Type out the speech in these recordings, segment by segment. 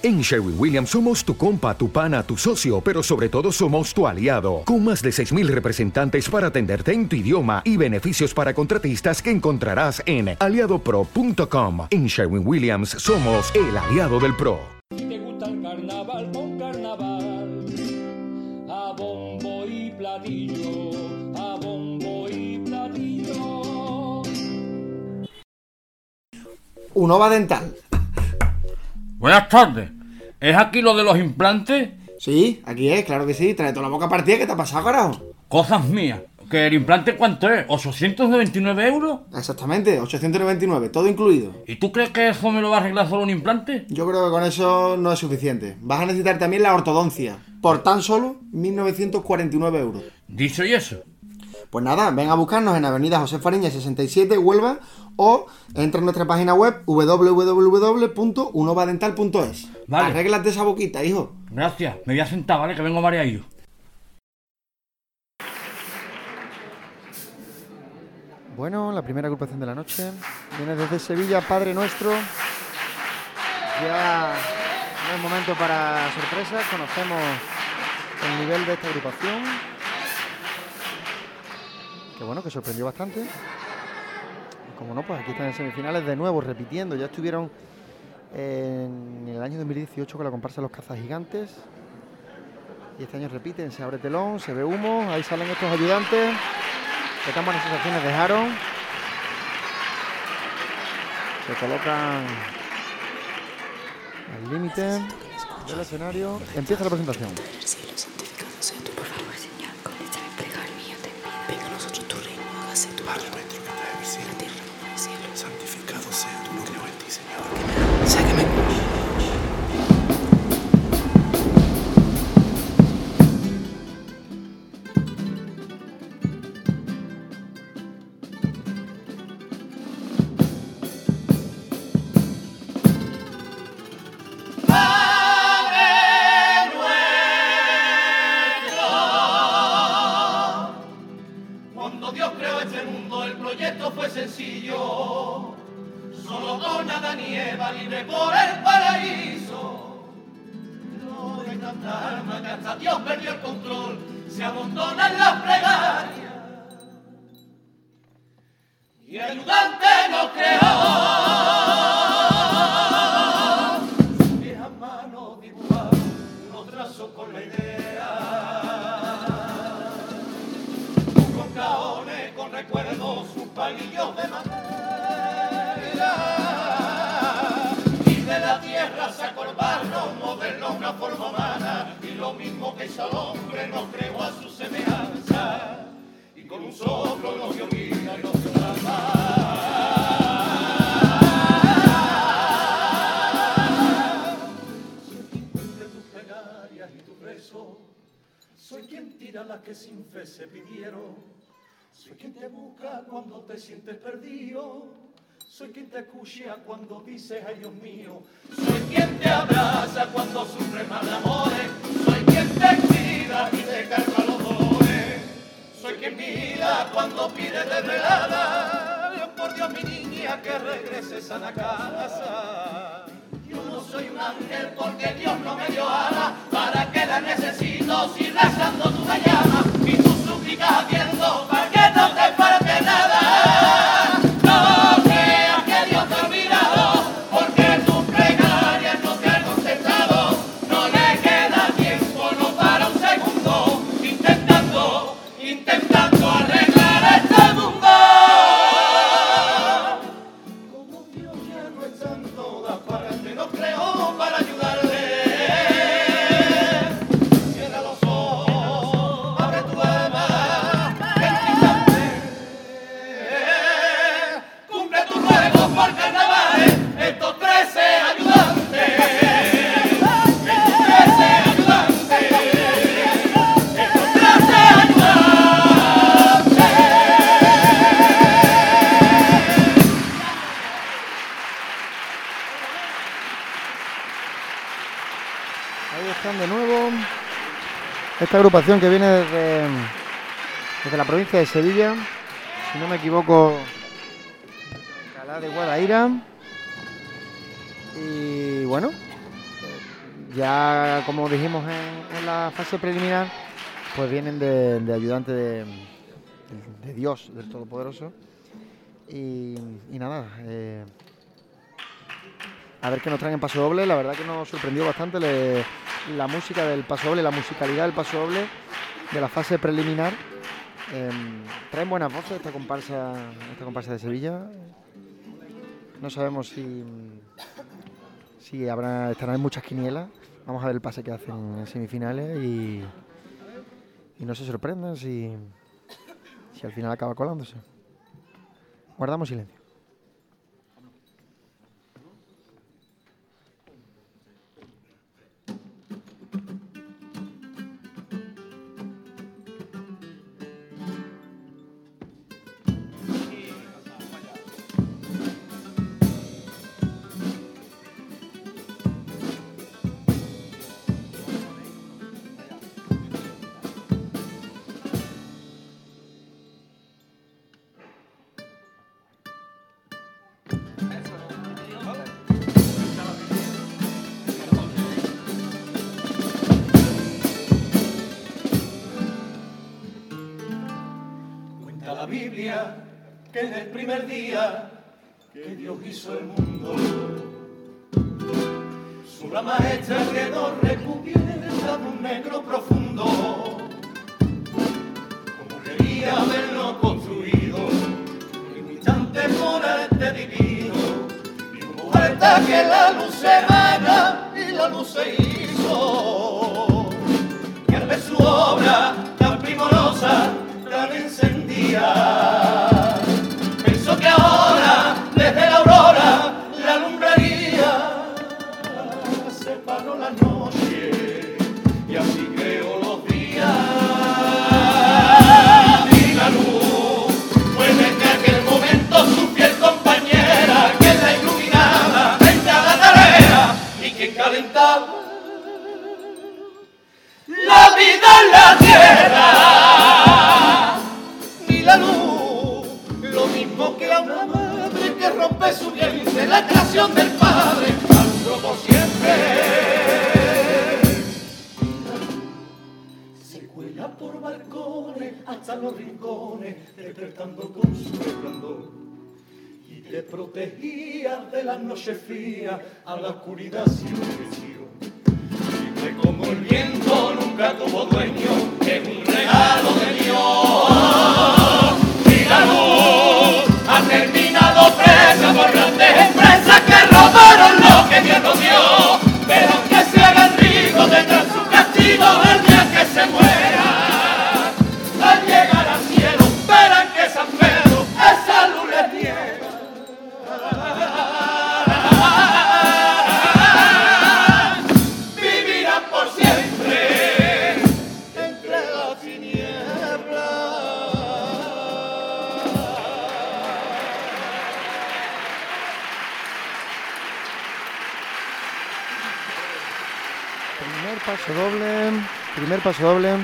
En Sherwin Williams somos tu compa, tu pana, tu socio, pero sobre todo somos tu aliado, con más de 6.000 representantes para atenderte en tu idioma y beneficios para contratistas que encontrarás en aliadopro.com. En Sherwin Williams somos el aliado del PRO. te gusta el carnaval con carnaval, a bombo y platillo, a bombo y platillo. Unova Dental. Buenas tardes. ¿Es aquí lo de los implantes? Sí, aquí es, claro que sí. Trae toda la boca partida. ¿Qué te ha pasado, carajo? Cosas mías. ¿Que el implante cuánto es? ¿829 euros? Exactamente, 899, todo incluido. ¿Y tú crees que eso me lo va a arreglar solo un implante? Yo creo que con eso no es suficiente. Vas a necesitar también la ortodoncia. Por tan solo 1949 euros. Dicho y eso. Pues nada, ven a buscarnos en Avenida José Fariña 67, Huelva, o entra en nuestra página web www.unovadental.es. Vale. Arréglate esa boquita, hijo. Gracias. Me voy a sentar, ¿vale? Que vengo mareado. Bueno, la primera agrupación de la noche viene desde Sevilla, Padre Nuestro. Ya no es momento para sorpresas, conocemos el nivel de esta agrupación. Que bueno, que sorprendió bastante. Como no, pues aquí están en semifinales de nuevo, repitiendo. Ya estuvieron en el año 2018 con la comparsa Los Cazas Gigantes. Y este año repiten, se abre telón, se ve humo, ahí salen estos ayudantes. Que tan buenas sensaciones dejaron. Se colocan al límite del escenario. Empieza la presentación. Con Adán y libre por el paraíso. No hay tanta alma hasta Dios perdió el control. Se amontonan las plegarias. Y ayudante nos creó. Viejas manos dibujaron unos trazos con la idea con cajones, con recuerdos, sus palillos de madera. Modeló una forma humana. Y lo mismo que hizo el hombre, nos creó a su semejanza. Y con un soplo nos dio vida y nos dio. Soy quien tira las que sin fe se pidieron. Soy quien te busca cuando te sientes perdido. Soy quien te escucha cuando dices, ay Dios mío. Soy quien te abraza cuando sufres mal amores. Soy quien te cuida y te calma los dolores. Soy quien mira cuando pides desvelada. Dios por Dios, mi niña, que regreses a la casa. Yo no soy un ángel porque Dios no me dio alas para que la necesito si rezando tú me llamas y tú súplicas haciendo para que no te falte Esta agrupación que viene desde, desde la provincia de Sevilla, si no me equivoco, Alcalá de Guadaira. Y bueno, ya como dijimos en, en la fase preliminar, pues vienen de, de ayudante de, de Dios, del Todopoderoso. Y, y nada, eh, a ver qué nos traen en paso doble. La verdad que nos sorprendió bastante le- la música del paso doble, la musicalidad del paso doble de la fase preliminar. Em, traen buenas voces esta comparsa, esta comparsa de Sevilla. No sabemos si, si habrá, estarán en muchas quinielas. Vamos a ver el pase que hacen en semifinales y, y no se sorprendan si, si al final acaba colándose. Guardamos silencio. Que en el primer día que Dios hizo el mundo, su obra maestra quedó recubierta de un negro profundo, como quería haberlo construido, en un instante por arte divino, y como falta que la luz se haga y la luz se hizo y al su obra protegía de las noches frías, a la oscuridad dirección. Libre como el viento nunca tuvo dueño, paso doble.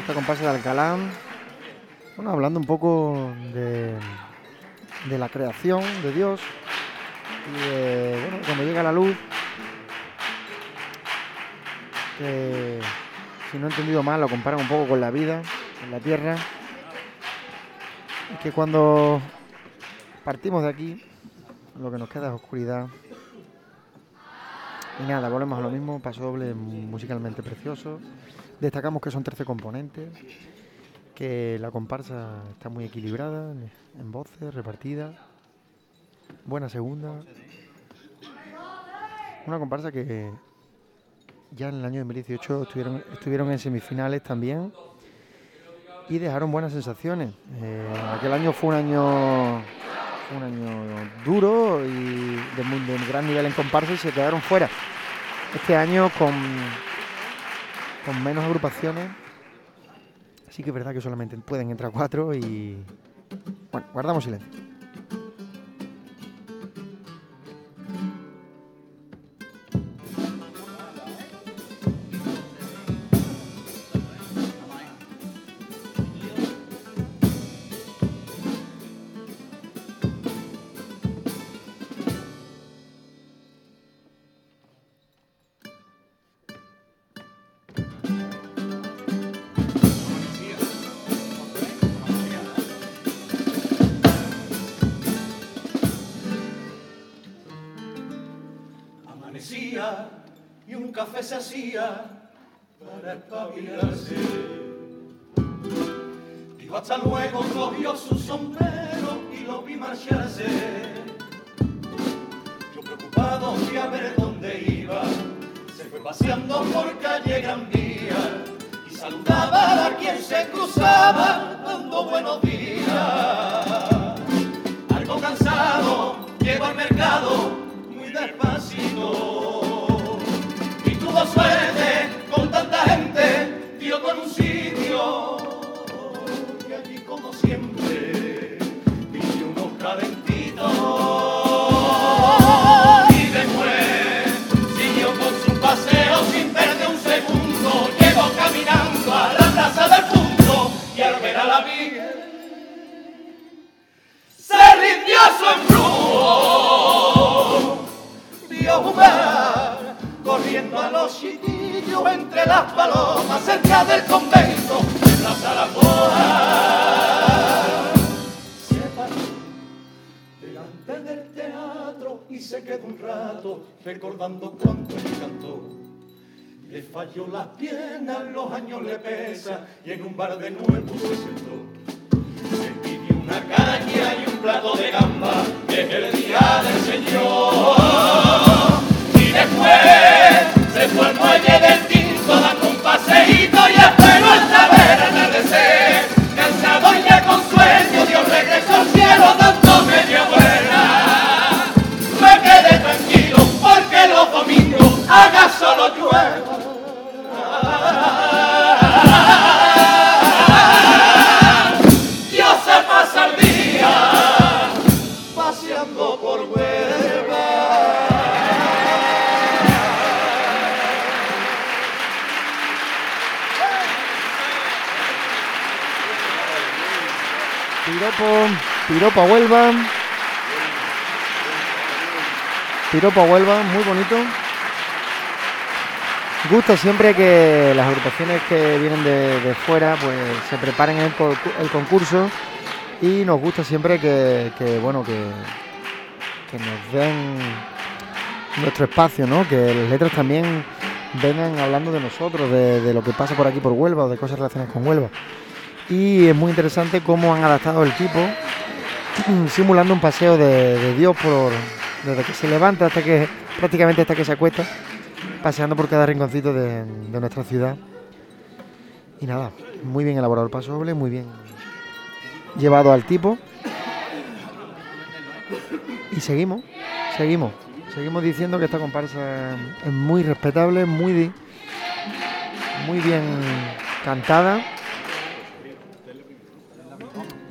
Esta comparsa de Alcalá. Bueno, hablando un poco de, de la creación de Dios. Y bueno, cuando llega la luz. que, si no he entendido mal, lo comparan un poco con la vida en la tierra. Que cuando partimos de aquí, lo que nos queda es oscuridad. Y nada, volvemos a lo mismo, paso doble musicalmente precioso. Destacamos que son 13 componentes, que la comparsa está muy equilibrada en, voces, repartida. Buena segunda. Una comparsa que ya en el año 2018 estuvieron, estuvieron en semifinales también y dejaron buenas sensaciones. Eh, aquel año fue un año un año duro y de, muy- de gran nivel en comparsa y se quedaron fuera. Este año con, con menos agrupaciones, sí que es verdad que solamente pueden entrar cuatro y... Bueno, guardamos silencio. Hacía para espabilarse. Digo hasta luego, cogió su sombrero y lo vi marcharse. Yo preocupado fui a ver dónde iba, se fue paseando por calle Gran Vía y saludaba a quien se cruzaba dando buenos días. Algo cansado, llego al mercado muy despacito los chiquillos entre las palomas cerca del convento de la Zaragoza. Se paró delante del teatro y se quedó un rato recordando cuánto le cantó. Le falló las piernas, los años le pesa y en un bar de nuevo se sentó. Se pidió una caña y un plato de gamba, que es el día del Señor. Piropo, piropo a Huelva. Piropo a Huelva, muy bonito. Gusta siempre que las agrupaciones que vienen de, fuera pues se preparen el, el concurso y nos gusta siempre que, que, bueno que, que nos den nuestro espacio, ¿no? Que las letras también vengan hablando de nosotros, de, de lo que pasa por aquí por Huelva o de cosas relacionadas con Huelva. Y es muy interesante cómo han adaptado el tipo, simulando un paseo de, Dios por desde que se levanta hasta que prácticamente hasta que se acuesta, paseando por cada rinconcito de, de nuestra ciudad. Y nada, muy bien elaborado el paso doble, muy bien llevado al tipo. Y seguimos, seguimos, seguimos diciendo que esta comparsa es muy respetable, muy, muy bien cantada.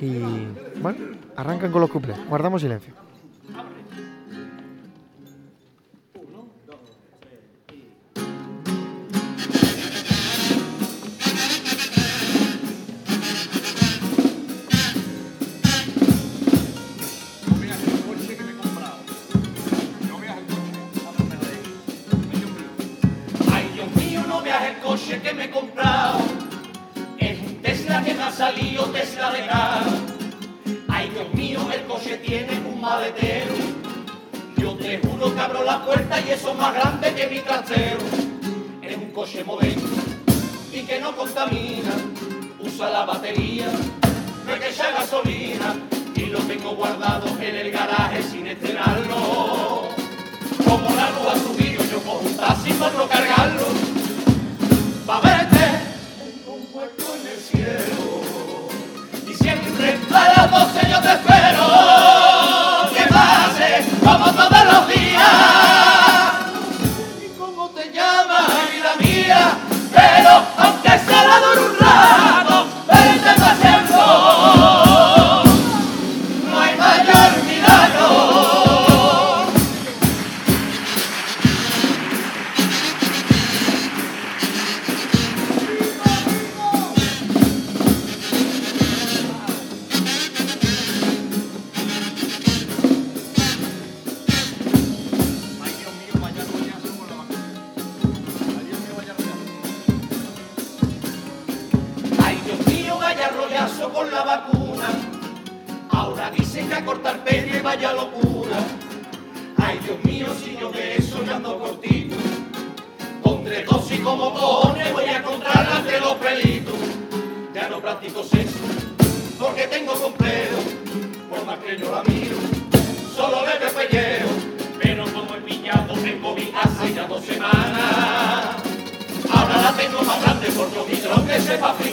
Y bueno, arrancan con los cuplés. Guardamos silencio. Salido Tesla de caro. Ay, Dios mío, el coche tiene un maletero. Yo te juro que abro la puerta y eso es más grande que mi trasero. Es un coche moderno y que no contamina. Usa la batería, no hay que echar gasolina. Y lo tengo guardado en el garaje sin estrenarlo. Como la luz ha subido, yo cojo un taxi por no cargarlo. Pa' un en el cielo. Y siempre a las 12 yo te espero. Que pase como todos los días. ¿Y cómo te llamas, vida mía? Pero aunque sea la dure Paprika.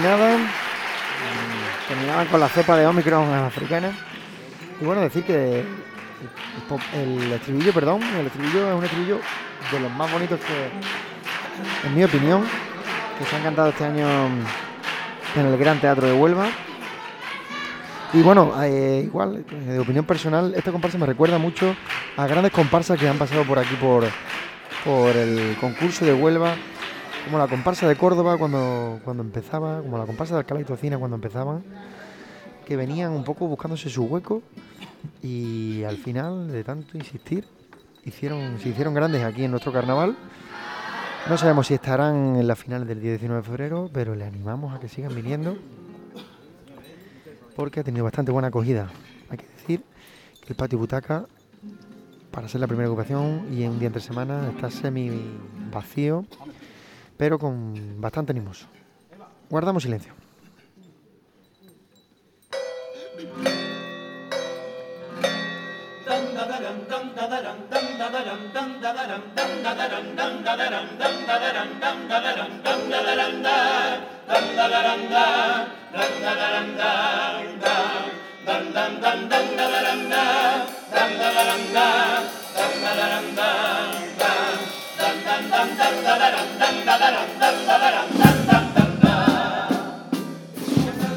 terminaban. Con la cepa de Omicron africana. Y bueno, decir que el estribillo, perdón, el estribillo es un estribillo de los más bonitos que, en mi opinión, que se han cantado este año en el Gran Teatro de Huelva. Y bueno, eh, igual, de opinión personal, esta comparsa me recuerda mucho a grandes comparsas que han pasado por aquí, por, por el concurso de Huelva como la comparsa de Córdoba cuando, cuando empezaba, como la comparsa de Alcalá y Tocina cuando empezaban, que venían un poco buscándose su hueco y al final, de tanto insistir, hicieron, se hicieron grandes aquí en nuestro carnaval. No sabemos si estarán en las finales del día 19 de febrero, pero le animamos a que sigan viniendo porque ha tenido bastante buena acogida. Hay que decir que el patio butaca, para ser la primera ocupación y en un día entre semana, está semi vacío pero con bastante animoso. Guardamos silencio.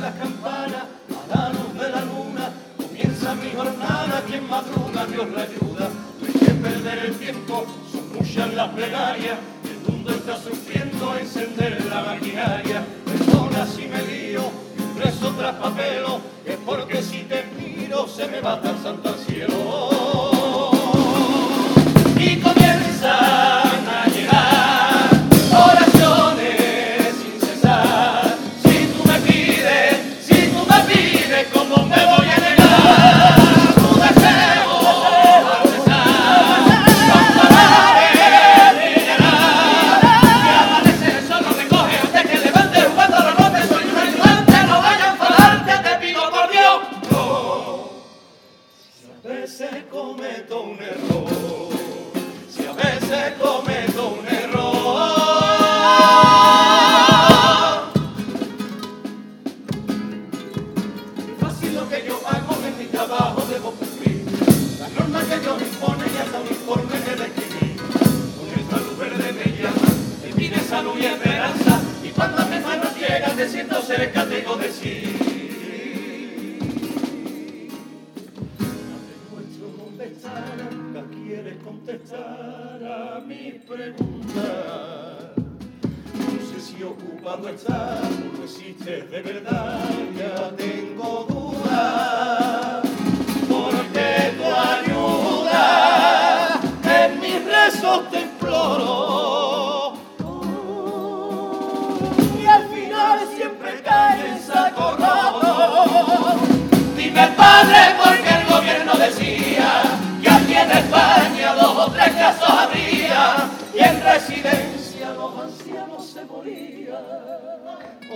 La campana a la luz de la luna, comienza mi jornada, quien madruga, Dios la ayuda. No hay que perder el tiempo, sus mullas en la plenaria, el mundo está sufriendo encender la maquinaria. Perdona si me lío, el rezo tras papel, es porque si te miro se me va tal santo al cielo.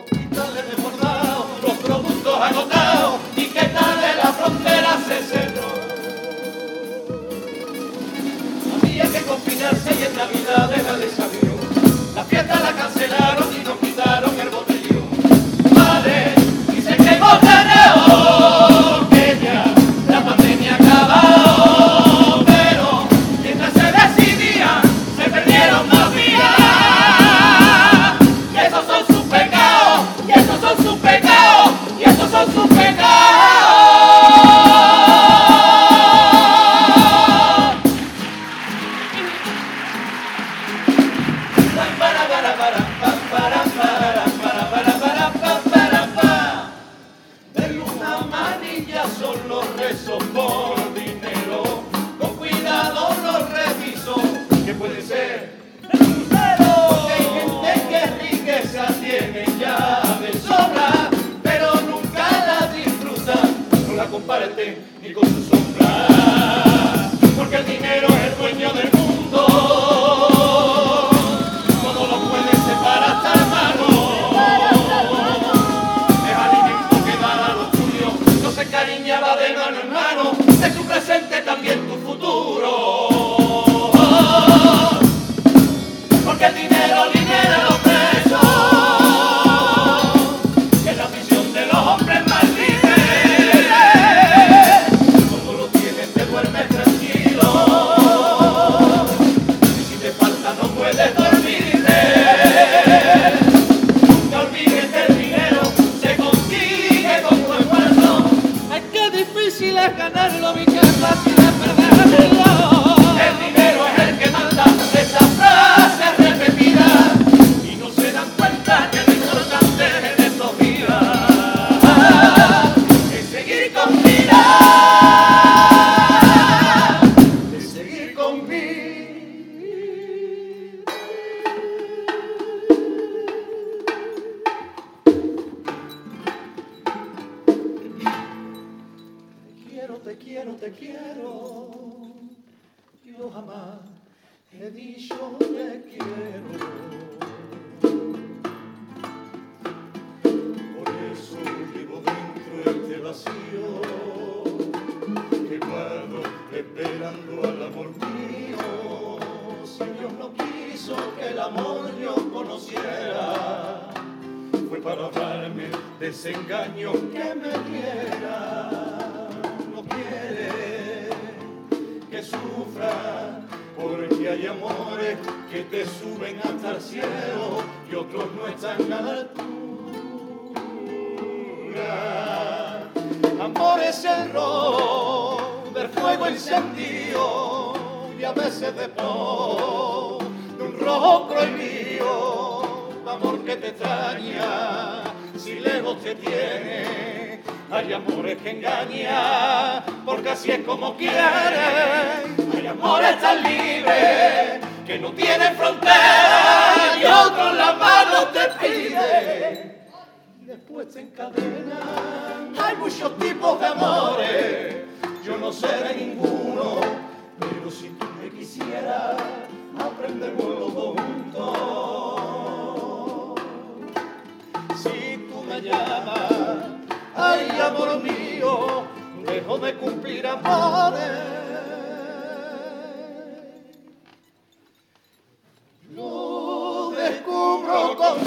people. Quiero. Yo jamás he dicho te quiero. Por eso vivo dentro de este vacío que guardo esperando al amor mío. Si Dios no quiso que el amor yo conociera, fue para ahorrarme de ese engaño que me diera. Porque hay amores que te suben hasta el cielo y otros no están a la altura. Amor es el ron del fuego encendido y a veces de po de un rojo prohibido. Amor que te extraña si lejos te tiene. Hay amores que engañan porque así es como quieren. Amores tan libres que no tienen frontera y otros la mano te piden y después te encadenan. Hay muchos tipos de amores, yo no sé de ninguno, pero si tú me quisieras, aprendemos los dos juntos. Si tú me llamas, ay amor mío, dejo de cumplir amores. Lo descubro contigo.